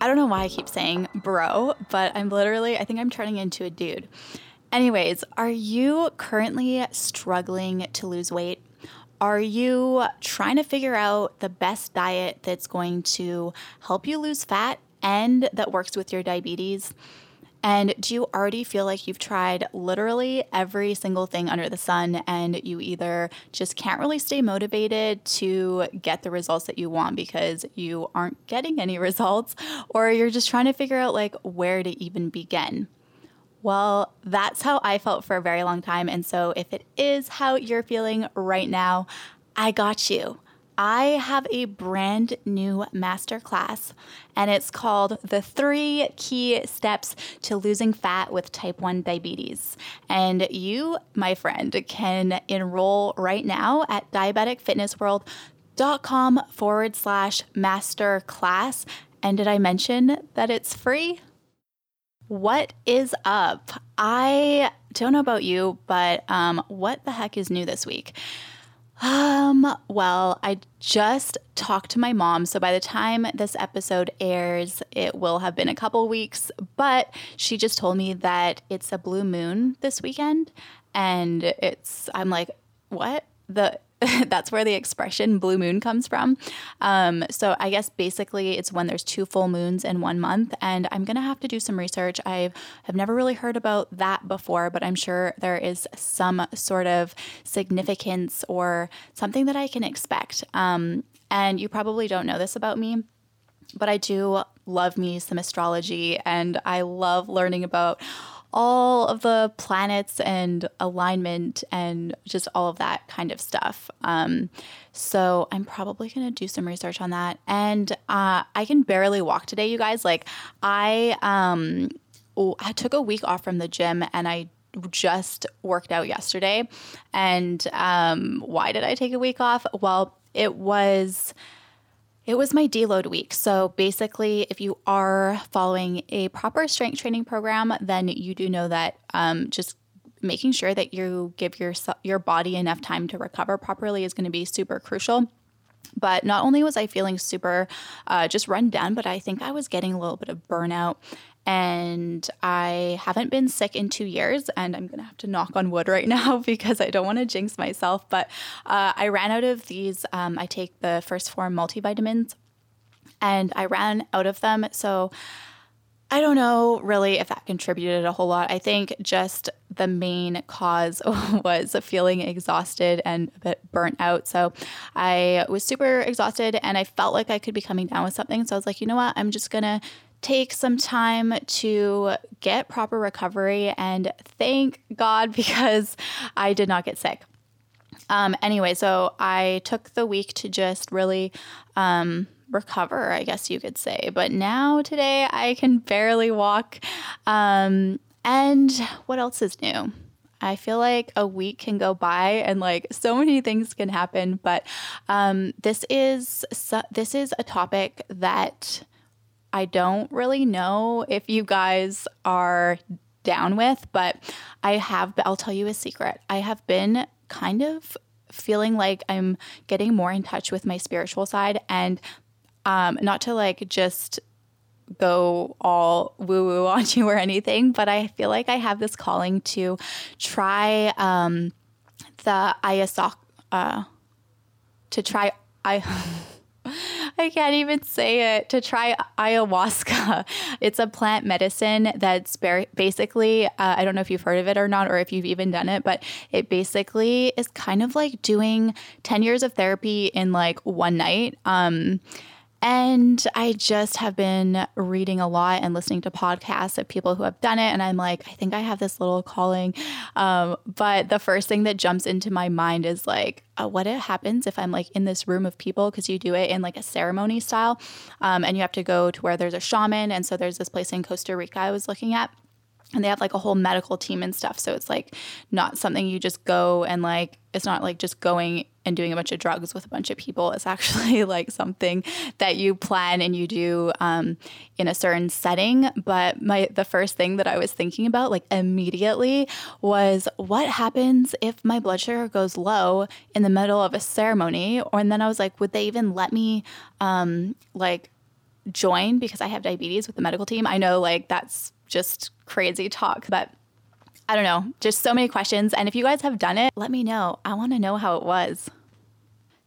I don't know why I keep saying bro, but I'm literally, I think I'm turning into a dude. Anyways, are you currently struggling to lose weight? Are you trying to figure out the best diet that's going to help you lose fat and that works with your diabetes? And do you already feel like you've tried literally every single thing under the sun and you either just can't really stay motivated to get the results that you want because you aren't getting any results, or you're just trying to figure out like where to even begin? Well, that's how I felt for a very long time. And so if it is how you're feeling right now, I got you. I have a brand new masterclass, and it's called The Three Key Steps to Losing Fat with Type 1 Diabetes. And you, my friend, can enroll right now at diabeticfitnessworld.com forward slash masterclass. And did I mention that it's free? What is up? I don't know about you, but um, what the heck is new this week? Um, well, I just talked to my mom. So by the time this episode airs, it will have been a couple weeks. But she just told me that it's a blue moon this weekend. And it's, I'm like, what? The that's where the expression blue moon comes from. Um, so I guess basically it's when there's two full moons in one month, and I'm gonna have to do some research. I have never really heard about that before, but I'm sure there is some sort of significance or something that I can expect. Um, and you probably don't know this about me, but I do love me some astrology, and I love learning about all of the planets and alignment and just all of that kind of stuff. Um, so I'm probably going to do some research on that. And uh, I can barely walk today, you guys. Like, I, um, I took a week off from the gym and I just worked out yesterday. And um, why did I take a week off? Well, it was it was my deload week. So basically, if you are following a proper strength training program, then you do know that um, just making sure that you give your your body enough time to recover properly is going to be super crucial. But not only was I feeling super uh, just run down, but I think I was getting a little bit of burnout and I haven't been sick in two years. And I'm gonna have to knock on wood right now because I don't want to jinx myself. But uh, I ran out of these. Um, I take the 1st Phorm multivitamins, and I ran out of them. So I don't know really if that contributed a whole lot. I think just the main cause was feeling exhausted and a bit burnt out. So I was super exhausted and I felt like I could be coming down with something. So I was like, you know what? I'm just gonna take some time to get proper recovery and thank God because I did not get sick. Um, anyway, so I took the week to just really um, recover, I guess you could say. But now today I can barely walk. Um, and what else is new? I feel like a week can go by and like so many things can happen. But um, this is this is a topic that I don't really know if you guys are down with, but I have, I'll tell you a secret. I have been kind of feeling like I'm getting more in touch with my spiritual side and um, not to like just go all woo woo on you or anything, but I feel like I have this calling to try um, the ayahuasca, uh, to try I. I can't even say it. To try ayahuasca. It's a plant medicine that's basically, uh, I don't know if you've heard of it or not, or if you've even done it, but it basically is kind of like doing 10 years of therapy in like one night. Um, And I just have been reading a lot and listening to podcasts of people who have done it. And I'm like, I think I have this little calling. Um, but the first thing that jumps into my mind is like, uh, what it happens if I'm like in this room of people because you do it in like a ceremony style, um, and you have to go to where there's a shaman. And so there's this place in Costa Rica I was looking at and they have like a whole medical team and stuff so it's like not something you just go and like it's not like just going and doing a bunch of drugs with a bunch of people is actually like something that you plan and you do um, in a certain setting but my the first thing that i was thinking about like immediately was what happens if my blood sugar goes low in the middle of a ceremony or and then i was like would they even let me um, like join because i have diabetes with the medical team i know like that's just crazy talk, but I don't know, just so many questions. And if you guys have done it, let me know. I want to know how it was.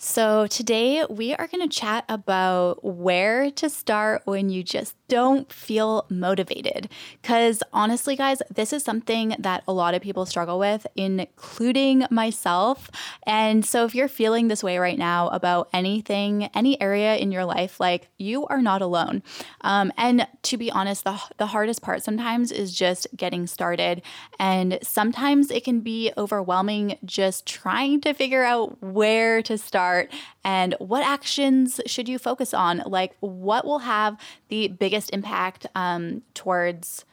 So, today we are going to chat about where to start when you just don't feel motivated. Because honestly, guys, this is something that a lot of people struggle with, including myself. And so, if you're feeling this way right now about anything, any area in your life, like you are not alone. Um, and to be honest, the, the hardest part sometimes is just getting started. And sometimes it can be overwhelming just trying to figure out where to start and what actions should you focus on? Like, what will have the biggest impact um, towards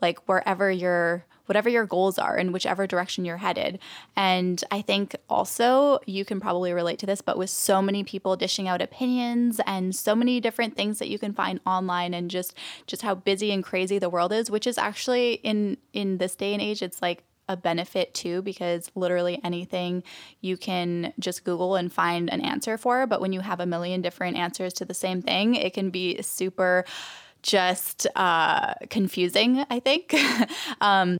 like wherever your whatever your goals are in whichever direction you're headed. And I think also you can probably relate to this, but with so many people dishing out opinions and so many different things that you can find online and just just how busy and crazy the world is, which is actually in in this day and age, it's like a benefit too because literally anything you can just Google and find an answer for. But when you have a million different answers to the same thing, it can be super just uh, confusing, I think. um,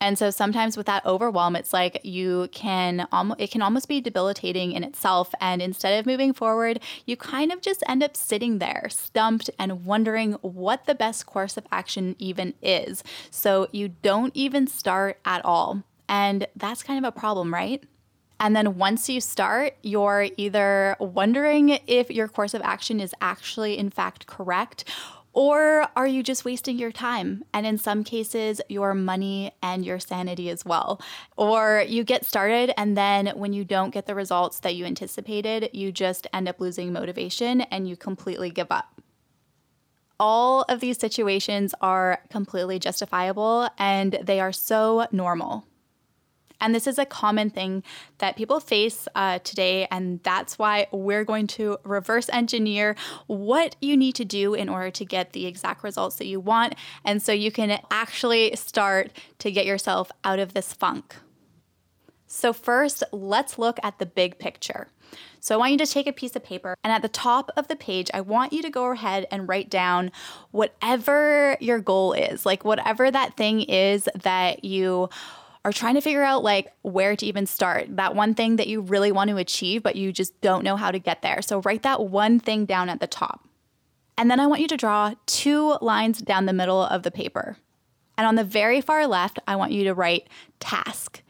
and so sometimes with that overwhelm, it's like you can almost it can almost be debilitating in itself. And instead of moving forward, you kind of just end up sitting there, stumped and wondering what the best course of action even is. So you don't even start at all. And that's kind of a problem, right? And then once you start, you're either wondering if your course of action is actually, in fact, correct, or are you just wasting your time? And in some cases, your money and your sanity as well. Or you get started, and then when you don't get the results that you anticipated, you just end up losing motivation and you completely give up. All of these situations are completely justifiable and they are so normal. And this is a common thing that people face uh, today. And that's why we're going to reverse engineer what you need to do in order to get the exact results that you want. And so you can actually start to get yourself out of this funk. So, first, let's look at the big picture. So, I want you to take a piece of paper, and at the top of the page, I want you to go ahead and write down whatever your goal is, like whatever that thing is that you are trying to figure out like where to even start. That one thing that you really want to achieve, but you just don't know how to get there. So write that one thing down at the top. And then I want you to draw two lines down the middle of the paper. And on the very far left, I want you to write task.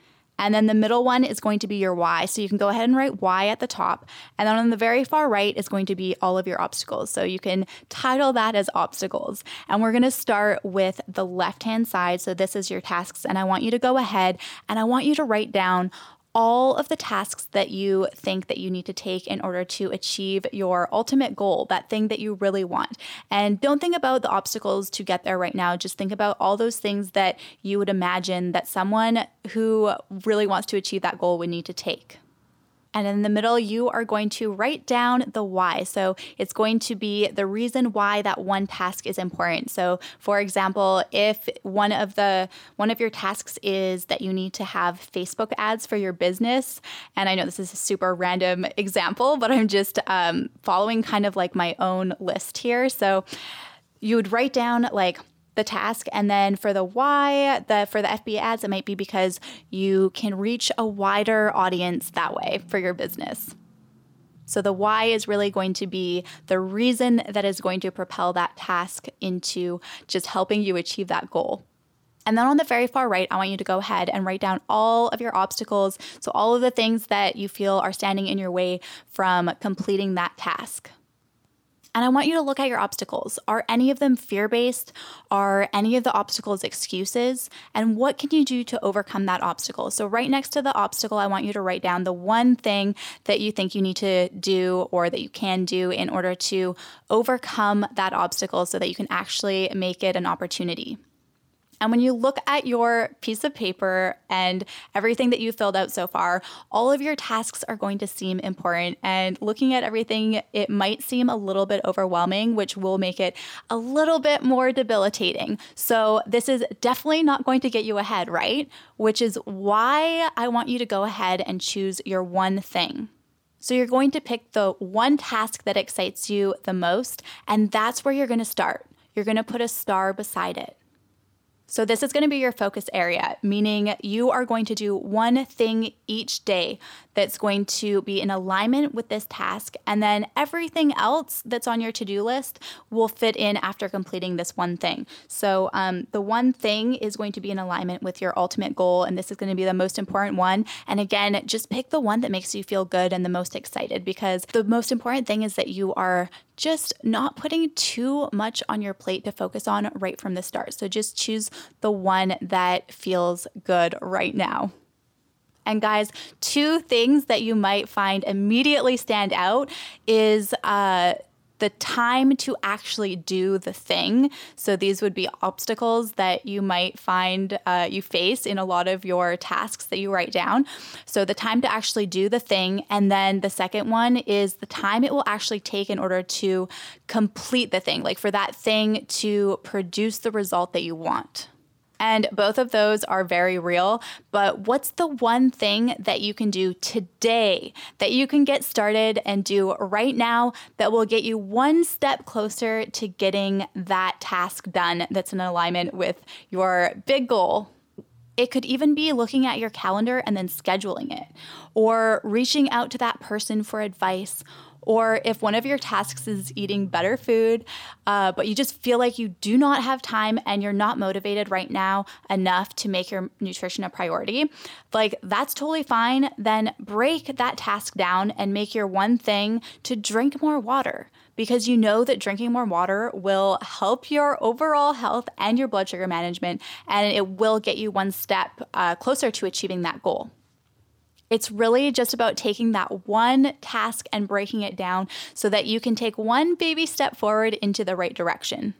And then the middle one is going to be your why. So you can go ahead and write why at the top. And then on the very far right is going to be all of your obstacles. So you can title that as obstacles. And we're going to start with the left hand side. So this is your tasks. And I want you to go ahead and I want you to write down all of the tasks that you think that you need to take in order to achieve your ultimate goal, that thing that you really want. And don't think about the obstacles to get there right now. Just think about all those things that you would imagine that someone who really wants to achieve that goal would need to take. And in the middle, you are going to write down the why. So it's going to be the reason why that one task is important. So for example, if one of the one of your tasks is that you need to have Facebook ads for your business, and I know this is a super random example, but I'm just um, following kind of like my own list here. So you would write down like the task and then for the why the for the FB ads it might be because you can reach a wider audience that way for your business. So the why is really going to be the reason that is going to propel that task into just helping you achieve that goal. And then on the very far right, I want you to go ahead and write down all of your obstacles. So, all of the things that you feel are standing in your way from completing that task. And I want you to look at your obstacles. Are any of them fear based? Are any of the obstacles excuses? And what can you do to overcome that obstacle? So, right next to the obstacle, I want you to write down the one thing that you think you need to do or that you can do in order to overcome that obstacle so that you can actually make it an opportunity. And when you look at your piece of paper and everything that you filled out so far, all of your tasks are going to seem important. And looking at everything, it might seem a little bit overwhelming, which will make it a little bit more debilitating. So, this is definitely not going to get you ahead, right? Which is why I want you to go ahead and choose your one thing. So you're going to pick the one task that excites you the most, and that's where you're going to start. You're going to put a star beside it. So, this is going to be your focus area, meaning you are going to do one thing each day that's going to be in alignment with this task. And then everything else that's on your to do list will fit in after completing this one thing. So, um, the one thing is going to be in alignment with your ultimate goal. And this is going to be the most important one. And again, just pick the one that makes you feel good and the most excited because the most important thing is that you are just not putting too much on your plate to focus on right from the start. So just choose the one that feels good right now. And guys, two things that you might find immediately stand out is uh, the time to actually do the thing. So these would be obstacles that you might find uh, you face in a lot of your tasks that you write down. So the time to actually do the thing. And then the second one is the time it will actually take in order to complete the thing, like for that thing to produce the result that you want. And both of those are very real. But what's the one thing that you can do today that you can get started and do right now that will get you one step closer to getting that task done that's in alignment with your big goal? It could even be looking at your calendar and then scheduling it, or reaching out to that person for advice, or if one of your tasks is eating better food, uh, but you just feel like you do not have time and you're not motivated right now enough to make your nutrition a priority, like that's totally fine. Then break that task down and make your one thing to drink more water because you know that drinking more water will help your overall health and your blood sugar management, and it will get you one step uh, closer to achieving that goal. It's really just about taking that one task and breaking it down so that you can take one baby step forward into the right direction.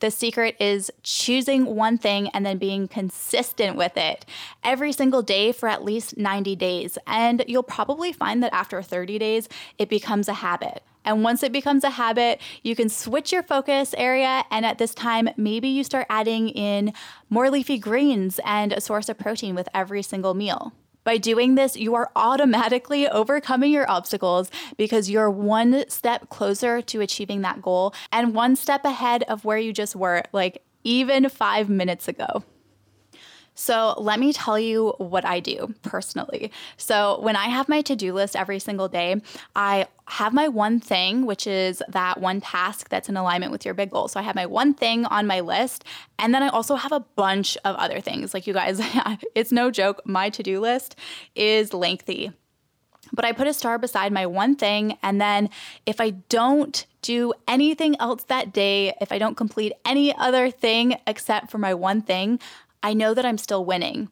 The secret is choosing one thing and then being consistent with it every single day for at least 90 days. And you'll probably find that after 30 days, it becomes a habit. And once it becomes a habit, you can switch your focus area. And at this time, maybe you start adding in more leafy greens and a source of protein with every single meal. By doing this, you are automatically overcoming your obstacles because you're one step closer to achieving that goal and one step ahead of where you just were, like even five minutes ago. So, let me tell you what I do personally. So, when I have my to do list every single day, I have my one thing, which is that one task that's in alignment with your big goal. So, I have my one thing on my list. And then I also have a bunch of other things. Like, you guys, it's no joke, my to do list is lengthy but I put a star beside my one thing. And then if I don't do anything else that day, if I don't complete any other thing except for my one thing, I know that I'm still winning.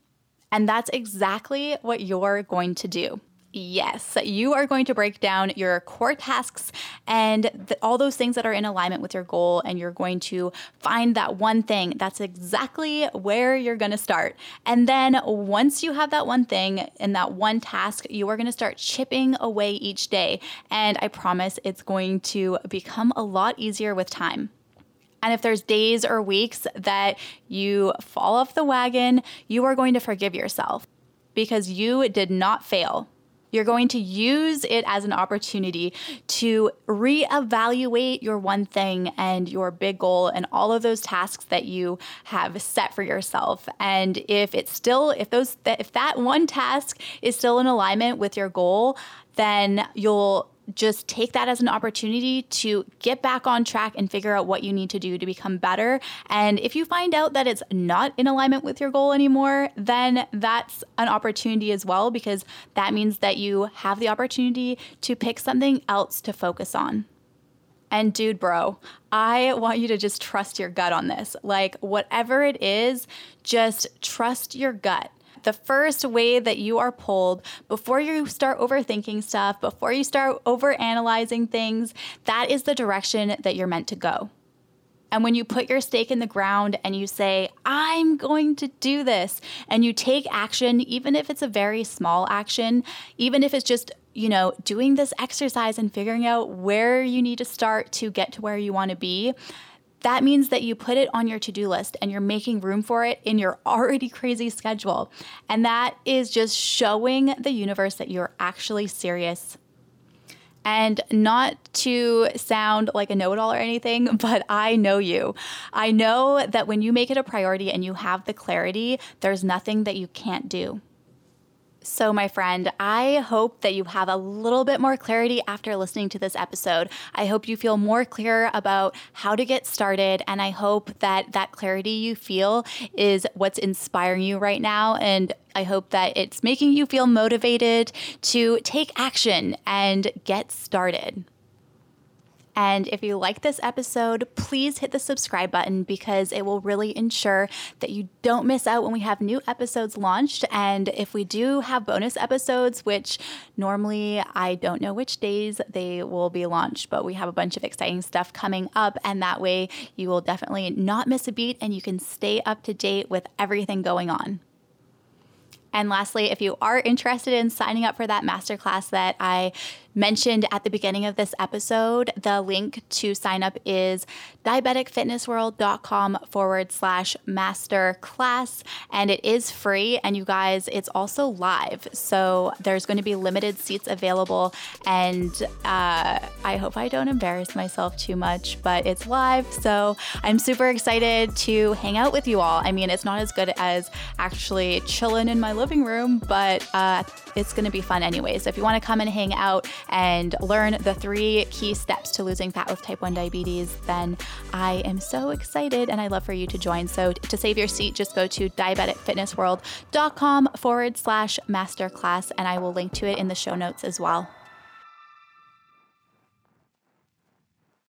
And that's exactly what you're going to do. Yes, you are going to break down your core tasks and the, all those things that are in alignment with your goal, and you're going to find that one thing. That's exactly where you're going to start. And then once you have that one thing and that one task, you are going to start chipping away each day. And I promise it's going to become a lot easier with time. And if there's days or weeks that you fall off the wagon, you are going to forgive yourself because you did not fail. You're going to use it as an opportunity to reevaluate your one thing and your big goal and all of those tasks that you have set for yourself. And if it's still if those if that one task is still in alignment with your goal, then you'll just take that as an opportunity to get back on track and figure out what you need to do to become better. And if you find out that it's not in alignment with your goal anymore, then that's an opportunity as well, because that means that you have the opportunity to pick something else to focus on. And dude, bro, I want you to just trust your gut on this. Like, whatever it is, just trust your gut. The first way that you are pulled before you start overthinking stuff, before you start overanalyzing things, that is the direction that you're meant to go. And when you put your stake in the ground and you say, I'm going to do this, and you take action, even if it's a very small action, even if it's just, you know, doing this exercise and figuring out where you need to start to get to where you want to be, that means that you put it on your to do list and you're making room for it in your already crazy schedule. And that is just showing the universe that you're actually serious and not to sound like a know it all or anything, but I know you. I know that when you make it a priority and you have the clarity, there's nothing that you can't do. So, my friend, I hope that you have a little bit more clarity after listening to this episode. I hope you feel more clear about how to get started. And I hope that that clarity you feel is what's inspiring you right now. And I hope that it's making you feel motivated to take action and get started. And if you like this episode, please hit the subscribe button because it will really ensure that you don't miss out when we have new episodes launched. And if we do have bonus episodes, which normally I don't know which days they will be launched, but we have a bunch of exciting stuff coming up. And that way you will definitely not miss a beat and you can stay up to date with everything going on. And lastly, if you are interested in signing up for that masterclass that I mentioned at the beginning of this episode, the link to sign up is diabeticfitnessworld.com forward slash master class. And it is free. And you guys, it's also live. So there's going to be limited seats available. And uh, I hope I don't embarrass myself too much, but it's live. So I'm super excited to hang out with you all. I mean, it's not as good as actually chilling in my living room, but uh, it's going to be fun anyway. So if you want to come and hang out and learn the three key steps to losing fat with type 1 diabetes, then I am so excited and I love for you to join. So to save your seat, just go to diabeticfitnessworld.com forward slash masterclass and I will link to it in the show notes as well.